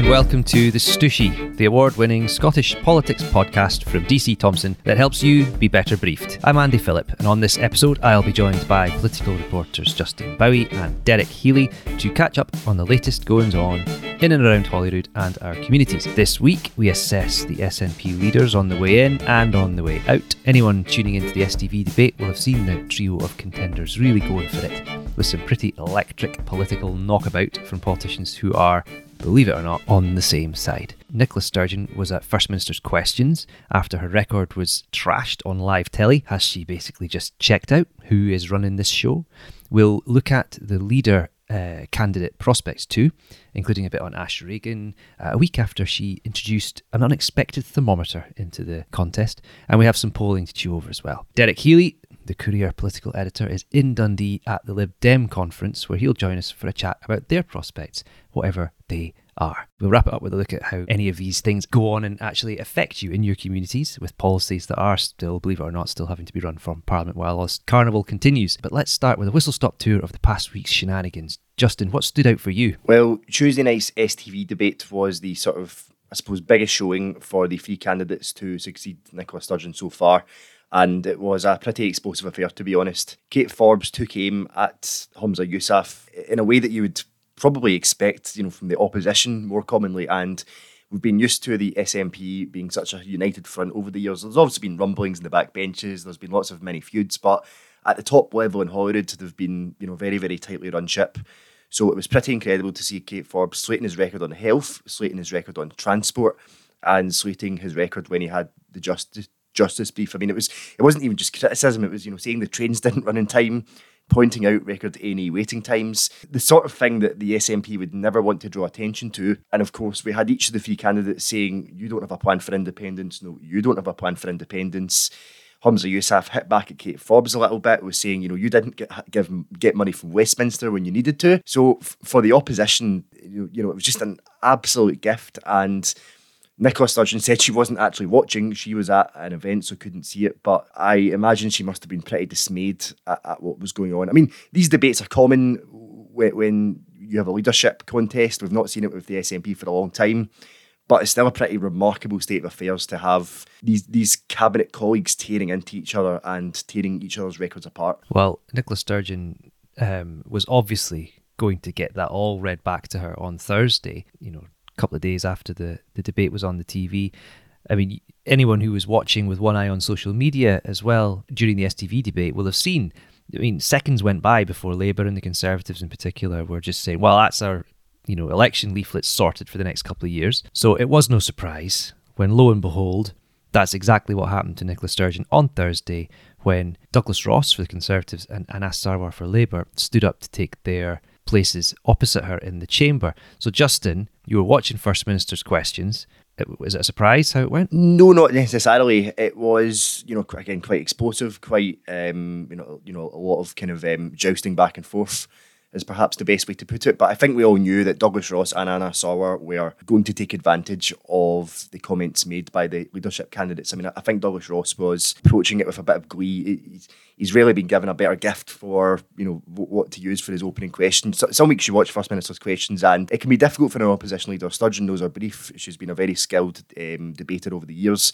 and welcome to The Stooshie, the award winning Scottish politics podcast from DC Thomson that helps you be better briefed. I'm Andy Phillip, and on this episode, I'll be joined by political reporters Justin Bowie and Derek Healy to catch up on the latest goings on in and around Holyrood and our communities. This week, we assess the SNP leaders on the way in and on the way out. Anyone tuning into the STV debate will have seen the trio of contenders really going for it, with some pretty electric political knockabout from politicians who are believe it or not, on the same side. Nicola Sturgeon was at First Minister's Questions after her record was trashed on live telly. Has she basically just checked out who is running this show? We'll look at the leader uh, candidate prospects too, including a bit on Ash Regan, uh, a week after she introduced an unexpected thermometer into the contest. And we have some polling to chew over as well. Derek Healy, the Courier political editor, is in Dundee at the Lib Dem conference, where he'll join us for a chat about their prospects, whatever they are. We'll wrap it up with a look at how any of these things go on and actually affect you in your communities with policies that are still, believe it or not, still having to be run from Parliament while this carnival continues. But let's start with a whistle stop tour of the past week's shenanigans. Justin, what stood out for you? Well, Tuesday night's STV debate was the sort of, I suppose, biggest showing for the three candidates to succeed Nicola Sturgeon so far and it was a pretty explosive affair to be honest. Kate Forbes took aim at Humza Yousaf in a way that you would probably expect, you know, from the opposition more commonly. And we've been used to the SNP being such a united front over the years. There's obviously been rumblings in the back benches. There's been lots of many feuds, but at the top level in Holyrood, they've been, you know, very, very tightly run ship. So it was pretty incredible to see Kate Forbes slating his record on health, slating his record on transport, and slating his record when he had the justice justice brief. I mean, it was it wasn't even just criticism; it was you know saying the trains didn't run in time, pointing out record A&E waiting times, the sort of thing that the SNP would never want to draw attention to. And of course, we had each of the three candidates saying, you don't have a plan for independence. No, you don't have a plan for independence. Humza Yousaf hit back at Kate Forbes a little bit, was saying, you know, you didn't get give get money from Westminster when you needed to. So f- for the opposition, you, you know, it was just an absolute gift. And Nicola Sturgeon said she wasn't actually watching. She was at an event, so couldn't see it. But I imagine she must have been pretty dismayed at, at what was going on. I mean, these debates are common when, when you have a leadership contest. We've not seen it with the SNP for a long time. But it's still a pretty remarkable state of affairs to have these these cabinet colleagues tearing into each other and tearing each other's records apart. Well, Nicola Sturgeon um, was obviously going to get that all read back to her on Thursday. You know, couple of days after the, the debate was on the TV. I mean, anyone who was watching with one eye on social media as well during the STV debate will have seen. I mean, seconds went by before Labour and the Conservatives in particular were just saying, well, that's our you know election leaflets sorted for the next couple of years. So it was no surprise when, lo and behold, that's exactly what happened to Nicola Sturgeon on Thursday when Douglas Ross for the Conservatives and Anas Sarwar for Labour stood up to take their places opposite her in the chamber. So, Justin, you were watching First Minister's questions. Was it a surprise how it went? No, not necessarily. It was, you know, again quite explosive, quite, um, you know, you know, a lot of kind of um, jousting back and forth is perhaps the best way to put it. But I think we all knew that Douglas Ross and Anas Sarwar were going to take advantage of the comments made by the leadership candidates. I mean, I think Douglas Ross was approaching it with a bit of glee. He's really been given a better gift for, you know, what to use for his opening questions. So, some weeks you watch First Minister's questions and it can be difficult for an opposition leader. Sturgeon knows her brief. She's been a very skilled um, debater over the years.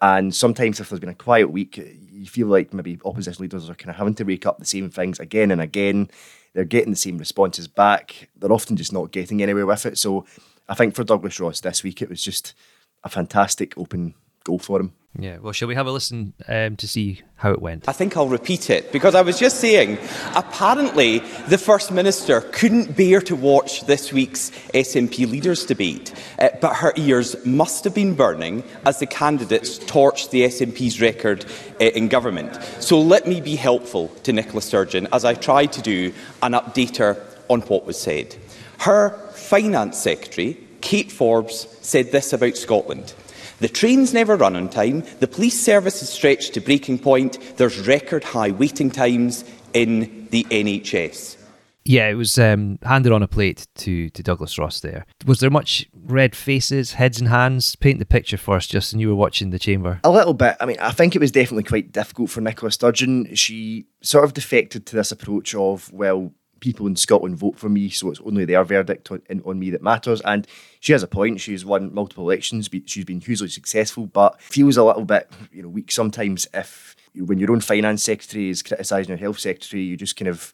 And sometimes, if there's been a quiet week, you feel like maybe opposition leaders are kind of having to wake up the same things again and again. They're getting the same responses back. They're often just not getting anywhere with it. So I think for Douglas Ross this week, it was just a fantastic open goal for him. Yeah, well, shall we have a listen um, to see how it went? I think I'll repeat it because I was just saying, apparently, the First Minister couldn't bear to watch this week's SNP leaders debate, uh, but her ears must have been burning as the candidates torched the SNP's record uh, in government. So let me be helpful to Nicola Sturgeon as I try to do and update her on what was said. Her Finance Secretary, Kate Forbes, said this about Scotland. The trains never run on time, the police service is stretched to breaking point, there's record high waiting times in the NHS. Yeah, it was um, handed on a plate to, to Douglas Ross there. Was there much red faces, heads and hands? Paint the picture for us, Justin. You were watching the chamber. A little bit. I mean, I think it was definitely quite difficult for Nicola Sturgeon. She sort of defected to this approach of, well, people in Scotland vote for me, so it's only their verdict on, on me that matters. And she has a point. She's won multiple elections. She's been hugely successful, but feels a little bit, you know, weak sometimes if when your own finance secretary is criticising your health secretary, you just kind of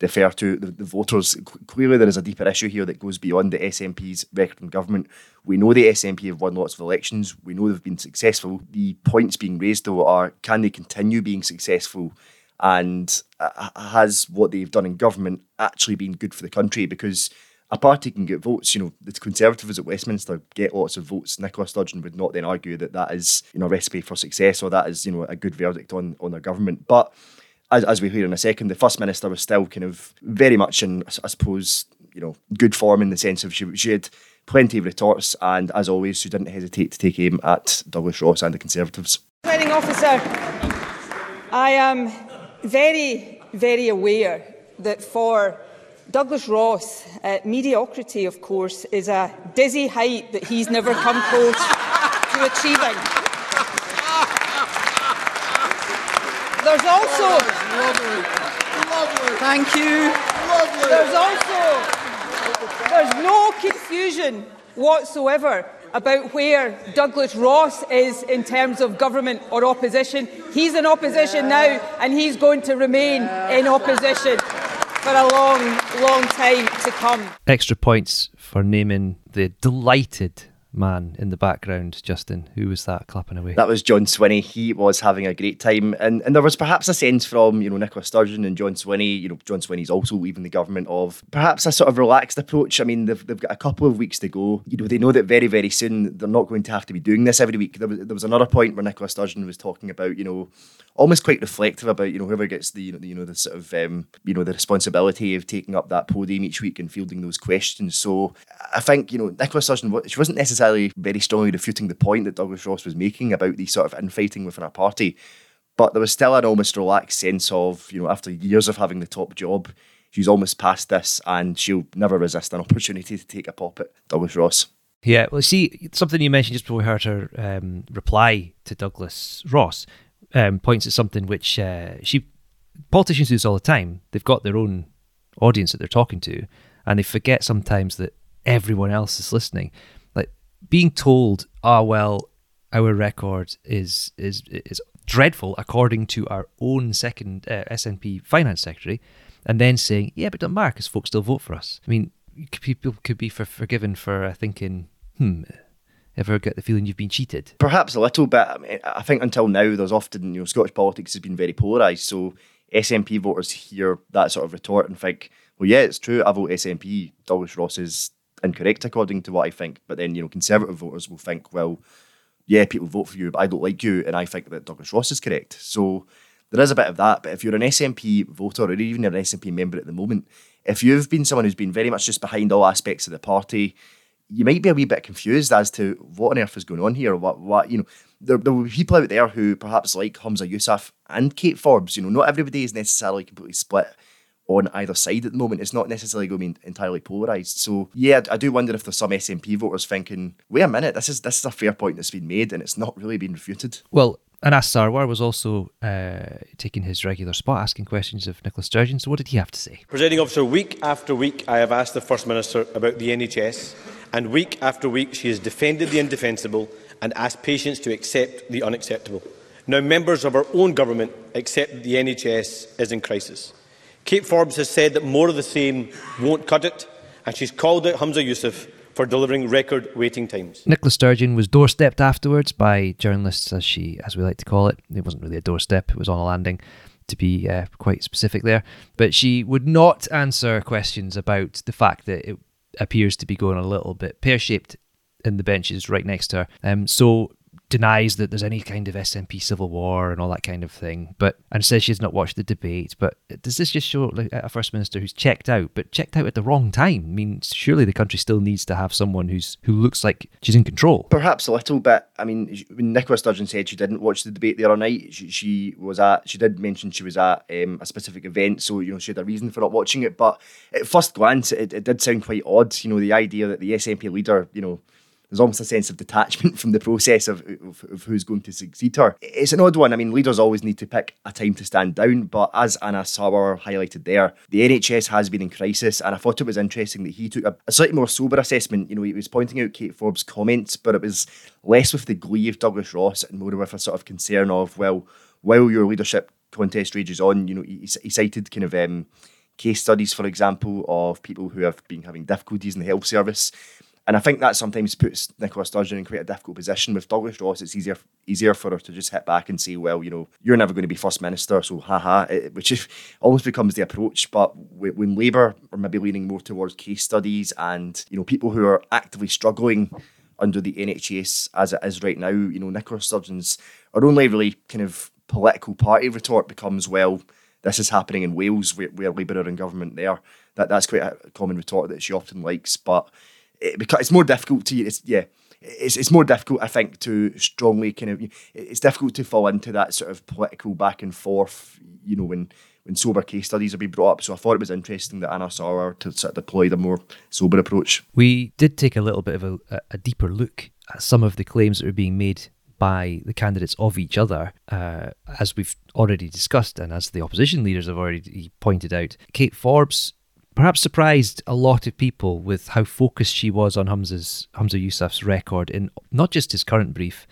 defer to the, the, voters. Clearly, there is a deeper issue here that goes beyond the SNP's record in government. We know the SNP have won lots of elections. We know they've been successful. The points being raised, though, are can they continue being successful? And uh, has what they've done in government actually been good for the country? Because a party can get votes. You know, the Conservatives at Westminster get lots of votes. Nicola Sturgeon would not then argue that that is, you know, a recipe for success or that is, you know, a good verdict on on their government. But as, as we hear in a second, the First Minister was still kind of very much in, I suppose, you know, good form in the sense of she, she had plenty of retorts, and as always, she didn't hesitate to take aim at Douglas Ross and the Conservatives. Presiding officer, I am very, very aware that for Douglas Ross, uh, mediocrity, of course, is a dizzy height that he's never come close to achieving. There's also. Lovely. Lovely. Thank you. Lovely. There's also. There's no confusion whatsoever about where Douglas Ross is in terms of government or opposition. He's in opposition now, and he's going to remain in opposition for a long, long time to come. Extra points for naming the delighted man in the background, Justin? Who was that clapping away? That was John Swinney. He was having a great time. And and there was perhaps a sense from, you know, Nicola Sturgeon and John Swinney, you know, John Swinney's also leaving the government of perhaps a sort of relaxed approach. I mean, they've, they've got a couple of weeks to go. You know, they know that very, very soon they're not going to have to be doing this every week. There was, there was another point where Nicola Sturgeon was talking about, you know, almost quite reflective about, you know, whoever gets the, you know, the, you know, the sort of, um, you know, the responsibility of taking up that podium each week and fielding those questions. So I think, you know, Nicola Sturgeon, she wasn't necessarily very strongly refuting the point that Douglas Ross was making about the sort of infighting within our party. But there was still an almost relaxed sense of, you know, after years of having the top job, she's almost past this and she'll never resist an opportunity to take a pop at Douglas Ross. Yeah, well, see, something you mentioned just before we heard her um, reply to Douglas Ross um, points at something which uh, she politicians do this all the time. They've got their own audience that they're talking to, and they forget sometimes that everyone else is listening being told, ah, oh, well, our record is is is dreadful according to our own second uh, SNP finance secretary, and then saying, yeah, but don't matter because folks still vote for us. I mean, people could be for, forgiven for uh, thinking, hmm, ever get the feeling you've been cheated? Perhaps a little bit. I, mean, I think until now, there's often, you know, Scottish politics has been very polarised. So SNP voters hear that sort of retort and think, well, yeah, it's true. I vote SNP. Douglas Ross is incorrect according to what I think. But then, you know, Conservative voters will think, well, yeah, people vote for you, but I don't like you, and I think that Douglas Ross is correct. So there is a bit of that. But if you're an SNP voter or even an SNP member at the moment, if you've been someone who's been very much just behind all aspects of the party, you might be a wee bit confused as to what on earth is going on here. What, what you know, there, there will be people out there who perhaps like Humza Yousaf and Kate Forbes. You know, not everybody is necessarily completely split on either side at the moment. It's not necessarily going to be entirely polarised. So yeah, I do wonder if there's some SNP voters thinking, wait a minute, this is this is a fair point that's been made and it's not really been refuted. Well, Anas Sarwar was also uh, taking his regular spot, asking questions of Nicola Sturgeon. So, what did he have to say? Presiding officer, week after week, I have asked the First Minister about the NHS, and week after week, she has defended the indefensible and asked patients to accept the unacceptable. Now, members of our own government accept that the NHS is in crisis. Kate Forbes has said that more of the same won't cut it, and she's called out Humza Yousaf for delivering record waiting times. Nicola Sturgeon was doorstepped afterwards by journalists, as she, as we like to call it. It wasn't really a doorstep; it was on a landing, to be uh, quite specific there. But she would not answer questions about the fact that it appears to be going a little bit pear-shaped in the benches right next to her. Um, so denies that there's any kind of SNP civil war and all that kind of thing. But and says she's not watched the debate. But does this just show like, a first minister who's checked out, but checked out at the wrong time? I mean, surely the country still needs to have someone who's who looks like she's in control. Perhaps a little bit. I mean, when Nicola Sturgeon said she didn't watch the debate the other night, she, she was at. She did mention she was at um, a specific event, so you know she had a reason for not watching it. But at first glance, it, it did sound quite odd. You know, the idea that the SNP leader, you know there's almost a sense of detachment from the process of, of, of, who's going to succeed her. It's an odd one. I mean, leaders always need to pick a time to stand down, but as Anas Sarwar highlighted there, the NHS has been in crisis, and I thought it was interesting that he took a, a slightly more sober assessment. You know, he was pointing out Kate Forbes' comments, but it was less with the glee of Douglas Ross and more with a sort of concern of, well, while your leadership contest rages on, you know, he, he cited kind of um, case studies, for example, of people who have been having difficulties in the health service. And I think that sometimes puts Nicola Sturgeon in quite a difficult position. With Douglas Ross, it's easier easier for her to just hit back and say, well, you know, you're never going to be First Minister, so haha, it, eh, which almost becomes the approach. But when Labour are maybe leaning more towards case studies and, you know, people who are actively struggling under the NHS as it is right now, you know, Nicola Sturgeon's, our only really kind of political party retort becomes, well, this is happening in Wales where, where Labour are in government there. That that's quite a common retort that she often likes, but it, because it's more difficult to it's yeah. It's, it's more difficult, I think, to strongly kind of. It's difficult to fall into that sort of political back and forth, you know, when when sober case studies are being brought up. So I thought it was interesting that Anas Sarwar to sort of deploy a more sober approach. We did take a little bit of a, a deeper look at some of the claims that are being made by the candidates of each other, uh, as we've already discussed and as the opposition leaders have already pointed out. Kate Forbes perhaps surprised a lot of people with how focused she was on Humza's Humza Yousaf's record in not just his current brief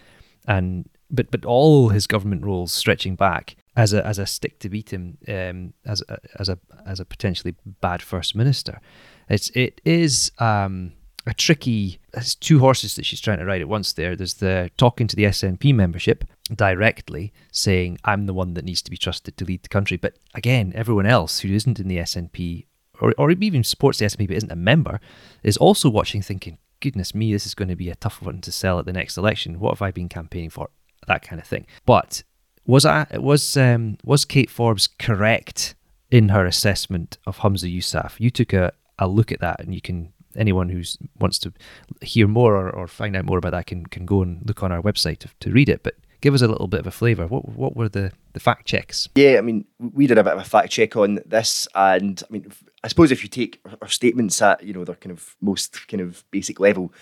and but but all his government roles stretching back as a as a stick to beat him um, as a, as a as a potentially bad first minister. It's it is um, a tricky. There's two horses that she's trying to ride at once. There, there's the talking to the SNP membership directly, saying I'm the one that needs to be trusted to lead the country. But again, everyone else who isn't in the SNP or or even supports the SNP but isn't a member is also watching, thinking, "Goodness me, this is going to be a tough one to sell at the next election. What have I been campaigning for?" That kind of thing. But was I was um, was Kate Forbes correct in her assessment of Humza Yousaf? You took a, a look at that, and you can anyone who wants to hear more or, or, find out more about that can, can go and look on our website to, to read it. But give us a little bit of a flavour. What what were the, the fact checks? Yeah, I mean, we did a bit of a fact check on this, and I mean, I suppose if you take our statements at you know their kind of most kind of basic level,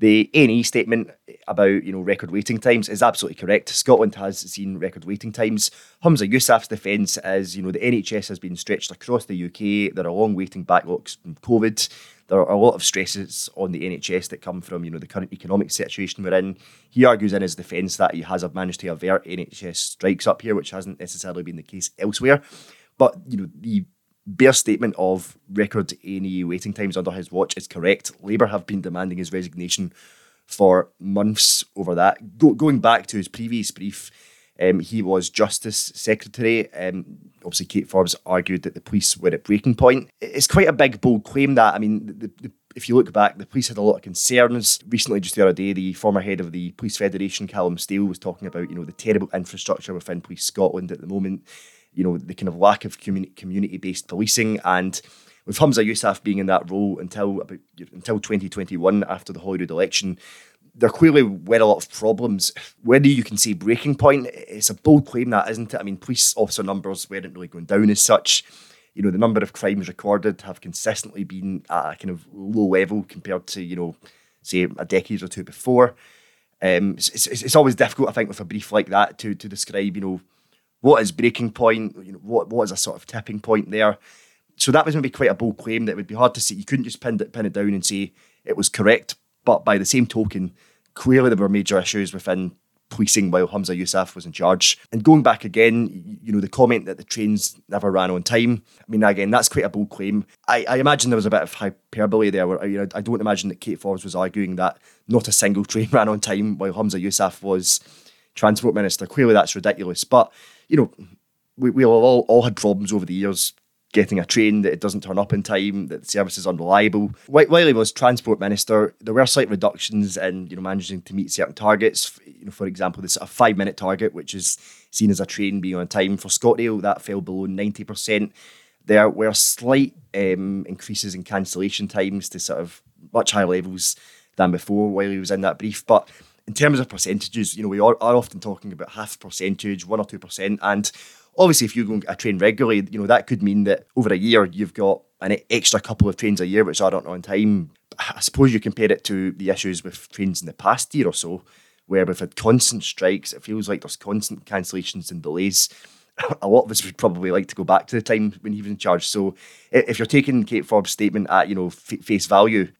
the A&E statement about you know record waiting times is absolutely correct. Scotland has seen record waiting times. Humza Yousaf's defence is you know the NHS has been stretched across the UK. There are long waiting backlogs from COVID there are a lot of stresses on the NHS that come from you know the current economic situation we're in. He argues in his defence that he has managed to avert NHS strikes up here, which hasn't necessarily been the case elsewhere. But you know the bare statement of record A&E waiting times under his watch is correct. Labour have been demanding his resignation for months over that. Go- going back to his previous brief, um, he was Justice Secretary. Um, obviously, Kate Forbes argued that the police were at breaking point. It's quite a big, bold claim that. I mean, the, the, if you look back, the police had a lot of concerns. Recently, just the other day, the former head of the Police Federation, Calum Steele, was talking about you know the terrible infrastructure within Police Scotland at the moment. You know the kind of lack of community based policing and with Humza Yousaf being in that role until about until 2021 after the Holyrood election, there clearly were a lot of problems. Whether you can say breaking point, it's a bold claim that, isn't it? I mean, police officer numbers weren't really going down as such. You know, the number of crimes recorded have consistently been at a kind of low level compared to, you know, say a decade or two before. Um, it's, it's, it's always difficult, I think, with a brief like that to to describe, you know, what is breaking point, you know, what what is a sort of tipping point there. So that was maybe quite a bold claim that it would be hard to see. You couldn't just pin it, pin it down and say it was correct but by the same token, clearly there were major issues within policing while Humza Yousaf was in charge. And going back again, you know, the comment that the trains never ran on time. I mean, again, that's quite a bold claim. I, I imagine there was a bit of hyperbole there. Where, you know, I don't imagine that Kate Forbes was arguing that not a single train ran on time while Humza Yousaf was transport minister. Clearly, that's ridiculous. But you know, we we all all had problems over the years getting a train that it doesn't turn up in time, that the service is unreliable. While he was transport minister, there were slight reductions in you know managing to meet certain targets. You know, for example, this a five minute target, which is seen as a train being on time for ScotRail, that fell below ninety percent. There were slight um, increases in cancellation times to sort of much higher levels than before while he was in that brief, but in terms of percentages, you know, we are, are often talking about half percentage, one or two percent, and Obviously, if you go a train regularly, you know that could mean that over a year you've got an extra couple of trains a year which aren't on time. I suppose you compare it to the issues with trains in the past year or so, where we've had constant strikes. It feels like there's constant cancellations and delays. A lot of us would probably like to go back to the time when he was in charge. So, if you're taking Kate Forbes' statement at you know f- face value,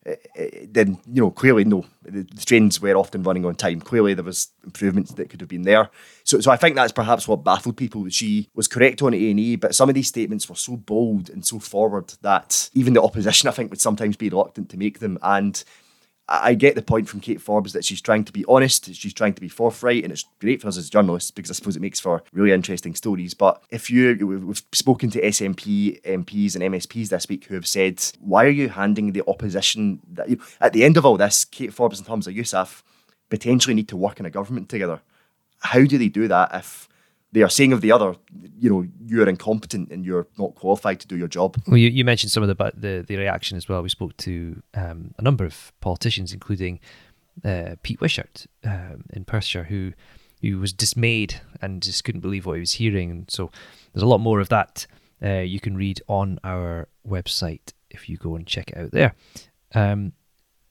then you know clearly no, the, the trains were often running on time. Clearly there was improvements that could have been there. So, so I think that's perhaps what baffled people. She was correct on A and E, but some of these statements were so bold and so forward that even the opposition, I think, would sometimes be reluctant to make them. And I get the point from Kate Forbes that she's trying to be honest, she's trying to be forthright, and it's great for us as journalists because I suppose it makes for really interesting stories. But if you, we've spoken to SNP MPs and MSPs this week who have said, why are you handing the opposition that you at the end of all this, Kate Forbes and Humza Yousaf potentially need to work in a government together? How do they do that if they are saying of the other, you know, you're incompetent and you're not qualified to do your job. Well, you, you mentioned some of the, the the reaction as well. We spoke to um, a number of politicians, including uh, Pete Wishart um, in Perthshire, who who was dismayed and just couldn't believe what he was hearing. And so there's a lot more of that uh, you can read on our website if you go and check it out there. Um,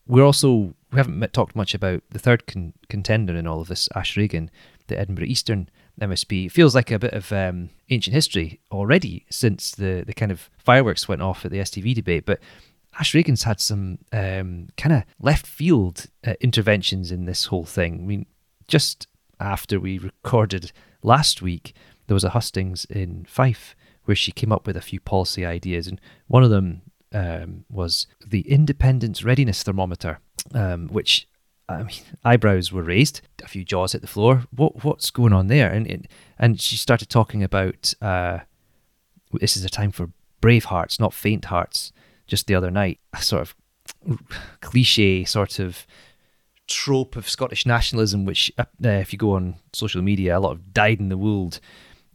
we're also we haven't talked much about the third con- contender in all of this, Ash Regan, the Edinburgh Eastern MSP. It feels like a bit of um, ancient history already since the, the kind of fireworks went off at the STV debate. But Ash Regan's had some um, kind of left field uh, interventions in this whole thing. I mean, just after we recorded last week, there was a hustings in Fife where she came up with a few policy ideas, and one of them um, was the independence readiness thermometer, um, which I mean, eyebrows were raised, a few jaws hit the floor. What what's going on there? And and she started talking about uh, this is a time for brave hearts, not faint hearts. Just the other night, a sort of cliche, sort of trope of Scottish nationalism, which uh, if you go on social media, a lot of dyed in the wool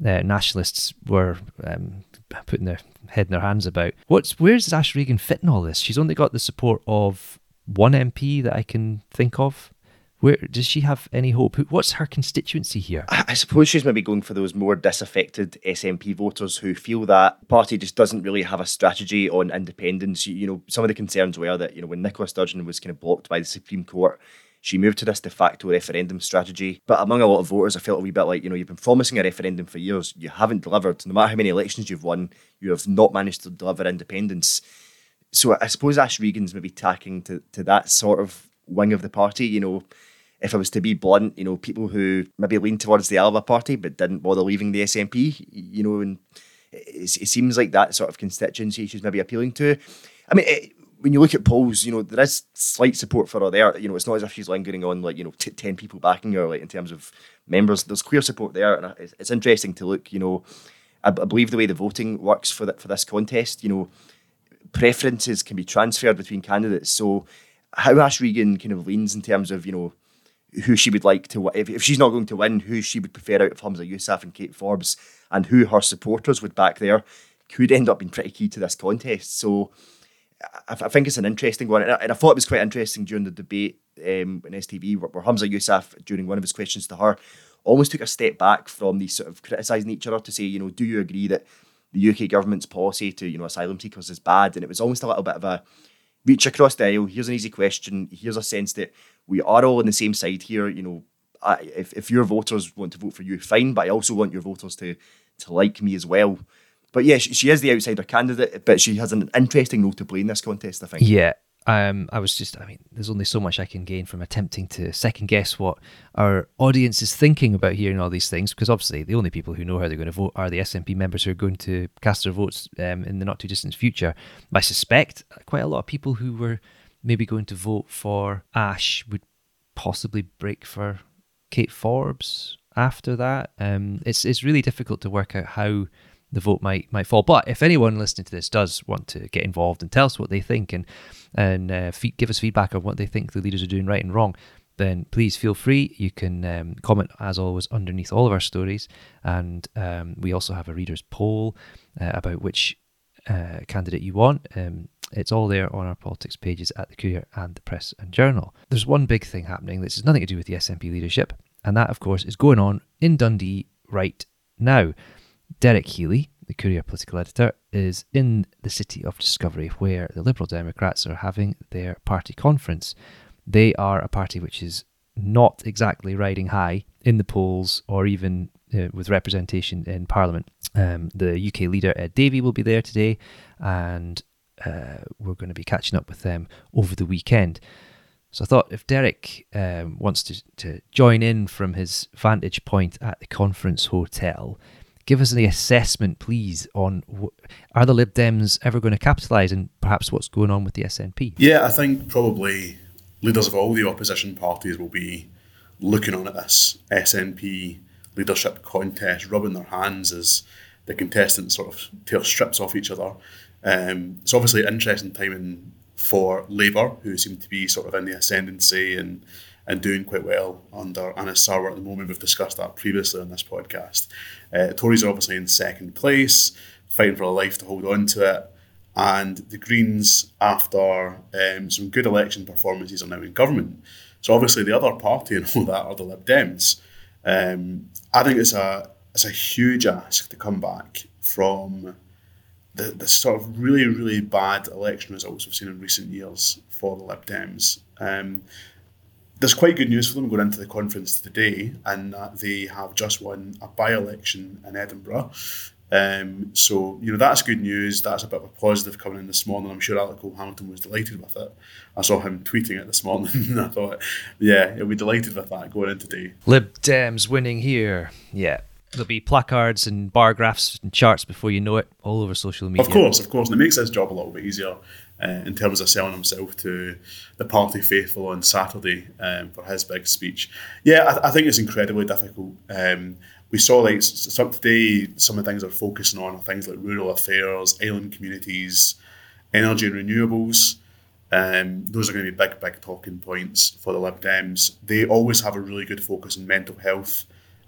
uh, nationalists were um, putting their head in their hands about. What's where's Ash Regan fit in all this? She's only got the support of one MP that I can think of. Where does she have any hope? What's her constituency here? I suppose she's maybe going for those more disaffected SNP voters who feel that party just doesn't really have a strategy on independence. You, know, some of the concerns were that you know when Nicola Sturgeon was kind of blocked by the Supreme Court, she moved to this de facto referendum strategy. But among a lot of voters, I felt a wee bit like, you know, you've been promising a referendum for years, you haven't delivered. No matter how many elections you've won, you have not managed to deliver independence so I suppose Ash Regan's maybe tacking to, to that sort of wing of the party. You know, if I was to be blunt, you know, people who maybe lean towards the Alba party but didn't bother leaving the SNP, you know, and it, it seems like that sort of constituency she's maybe appealing to. I mean, it, when you look at polls, you know, there is slight support for her there. You know, it's not as if she's lingering on like, you know, t- 10 people backing her, like in terms of members. There's clear support there. And it's, it's interesting to look, you know, I, believe the way the voting works for, for this contest, you know, preferences can be transferred between candidates. So how Ash Regan kind of leans in terms of, you know, who she would like to if, if she's not going to win, who she would prefer out of Humza Yousaf and Kate Forbes, and who her supporters would back there, could end up being pretty key to this contest. So I, I think it's an interesting one, and I, and I, thought it was quite interesting during the debate um, in STV where, where Humza Yousaf, during one of his questions to her, almost took a step back from these sort of criticising each other to say, you know, do you agree that the UK government's policy to you know asylum seekers is bad, and it was almost a little bit of a reach across the aisle. Here's an easy question. Here's a sense that we are all on the same side here. You know, I, if if your voters want to vote for you, fine, but I also want your voters to to like me as well. But yeah, she, she is the outsider candidate, but she has an interesting role to play in this contest. I think. Yeah, um, I was just, I mean, there's only so much I can gain from attempting to second guess what our audience is thinking about hearing all these things, because obviously the only people who know how they're going to vote are the SNP members who are going to cast their votes um, in the not too distant future. I suspect quite a lot of people who were maybe going to vote for Ash would possibly break for Kate Forbes after that. Um, it's it's really difficult to work out how the vote might might fall. But if anyone listening to this does want to get involved and tell us what they think and and uh, give us feedback on what they think the leaders are doing right and wrong, then please feel free. You can um, comment as always underneath all of our stories, and um, we also have a readers poll uh, about which uh, candidate you want. Um, it's all there on our politics pages at the Courier and the Press and Journal. There's one big thing happening that has nothing to do with the SNP leadership, and that, of course, is going on in Dundee right now. Derek Healy, the Courier political editor, is in the city of Discovery, where the Liberal Democrats are having their party conference. They are a party which is not exactly riding high in the polls or even uh, with representation in Parliament. Um, the UK leader Ed Davey will be there today, and uh, we're going to be catching up with them over the weekend. So I thought if Derek um, wants to, to join in from his vantage point at the conference hotel, give us the assessment, please, on are the Lib Dems ever going to capitalise and perhaps what's going on with the SNP? Yeah, I think probably leaders of all the opposition parties will be looking on at this SNP leadership contest, rubbing their hands as the contestants sort of tear strips off each other. Um, it's obviously an interesting time in for Labour, who seem to be sort of in the ascendancy and and doing quite well under Anas Sarwar at the moment. We've discussed that previously on this podcast. Uh, Tories are obviously in second place, fighting for a life to hold on to it. And the Greens, after um, some good election performances, are now in government. So obviously the other party and all that are the Lib Dems. Um, I think it's a it's a huge ask to come back from the, the sort of really, really bad election results we've seen in recent years for the Lib Dems. Um, there's quite good news for them going into the conference today, and that they have just won a by election in Edinburgh. Um, so, you know, that's good news. That's a bit of a positive coming in this morning. I'm sure Alex Cole-Hamilton was delighted with it. I saw him tweeting it this morning and I thought, yeah, he'll be delighted with that going in today. Lib Dems winning here. Yeah, There'll be placards and bar graphs and charts before you know it all over social media. Of course, of course. And it makes his job a little bit easier uh, in terms of selling himself to the party faithful on Saturday um, for his big speech. Yeah, I, I think it's incredibly difficult. Um, we saw like some, today, some of the things they're focusing on are things like rural affairs, island communities, energy and renewables. Um, those are going to be big, big talking points for the Lib Dems. They always have a really good focus on mental health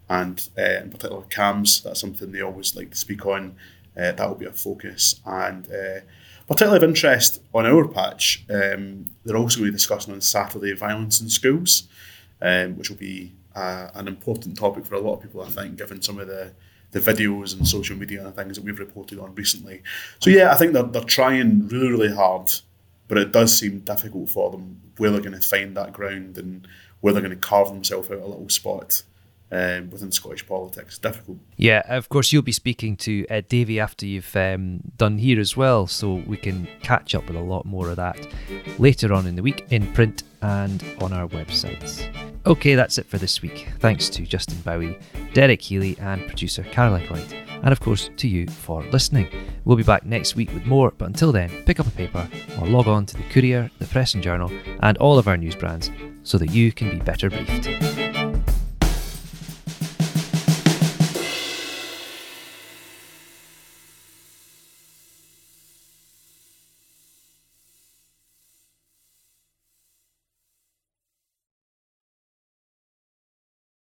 and uh, in particular CAMHS. That's something they always like to speak on. Uh, that will be a focus. And uh, particularly of interest on our patch, um, they're also going to be discussing on Saturday violence in schools, um, which will be uh, an important topic for a lot of people, I think, given some of the the videos and social media and things that we've reported on recently. So yeah, I think they're, they're trying really, really hard, but it does seem difficult for them where they're going to find that ground and where they're going to carve themselves out a little spot um, within Scottish politics. Difficult. Yeah, of course, you'll be speaking to Ed Davey after you've um, done here as well, so we can catch up with a lot more of that later on in the week in print and on our websites. Okay, that's it for this week. Thanks to Justin Bowie, Derek Healy, and producer Caroline White, and of course to you for listening. We'll be back next week with more, but until then, pick up a paper or log on to the Courier, the Press and Journal, and all of our news brands so that you can be better briefed.